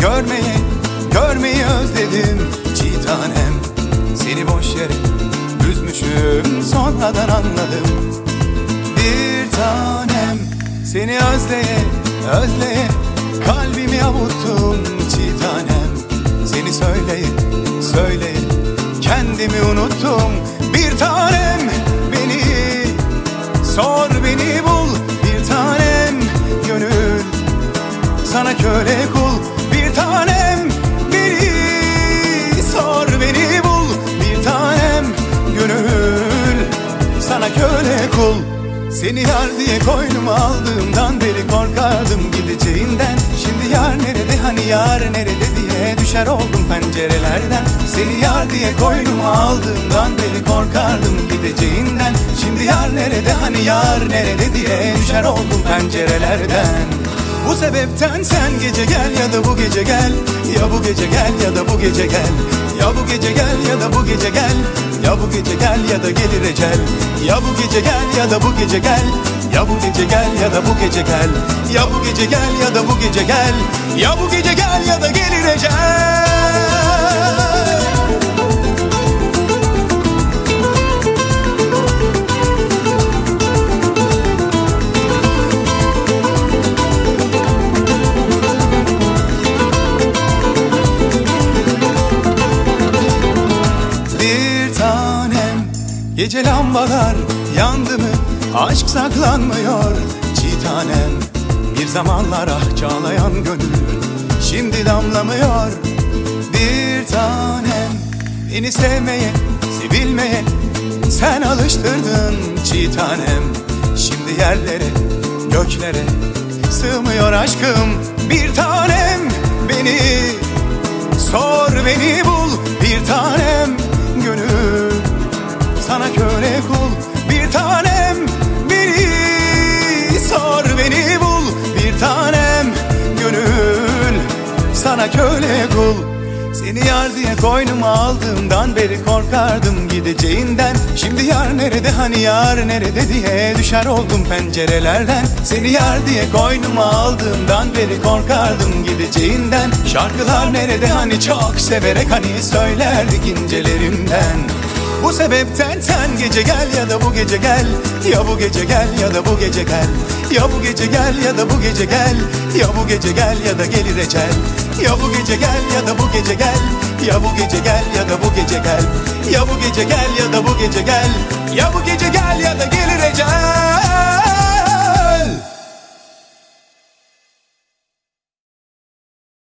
görmeye Görmeyi özledim çiğ tanem Seni boş yere üzmüşüm sonradan anladım. Bir tanem seni özleye özleye Kalbimi avuttum çiğ tanem Seni söyleye söyleye Kendimi unuttum sana köle kul bir tanem Beni sor beni bul. Bir tanem Gönül sana köle kul. Seni yar diye koynuma aldığımdan beri korkardım gideceğinden. Şimdi yar nerede hani yar nerede diye düşer oldum pencerelerden. Seni yar diye koynuma aldığımdan beri korkardım gideceğinden. Şimdi yar nerede hani yar nerede diye düşer oldum pencerelerden bu sebepten sen gece gel ya da bu gece gel Ya bu gece gel ya da bu gece gel Ya bu gece gel ya da bu gece gel Ya bu gece gel ya da gelir ecel Ya bu gece gel ya da bu gece gel Ya bu gece gel ya da bu gece gel Ya bu gece gel ya da bu gece gel Ya bu gece gel ya da gelir ecel Gece lambalar yandı mı? Aşk saklanmıyor. Çiğ tanem bir zamanlar ah çağlayan gönül Şimdi damlamıyor. Bir tanem Beni sevmeye sevilmeye sen alıştırdın çiğ tanem. Şimdi yerlere göklere sığmıyor aşkım bir tanem. Beni Sor beni bul bir tanem köle kul. Seni yar diye koynuma aldığımdan beri korkardım gideceğinden. Şimdi yar nerede hani yar nerede diye düşer oldum pencerelerden. Seni yar diye koynuma aldığımdan beri korkardım gideceğinden. Şarkılar nerede hani çok severek hani söylerdik incelerimden. Bu sebepten sen gece gel ya da bu gece gel. Ya bu gece gel ya da bu gece gel. Ya bu gece gel ya da bu gece gel. Ya bu gece gel ya da gelir ecel Ya bu gece gel ya da bu gece gel. Ya bu gece gel ya da bu gece gel. Ya bu gece gel ya da bu gece gel. Ya bu gece gel ya da gelir ecel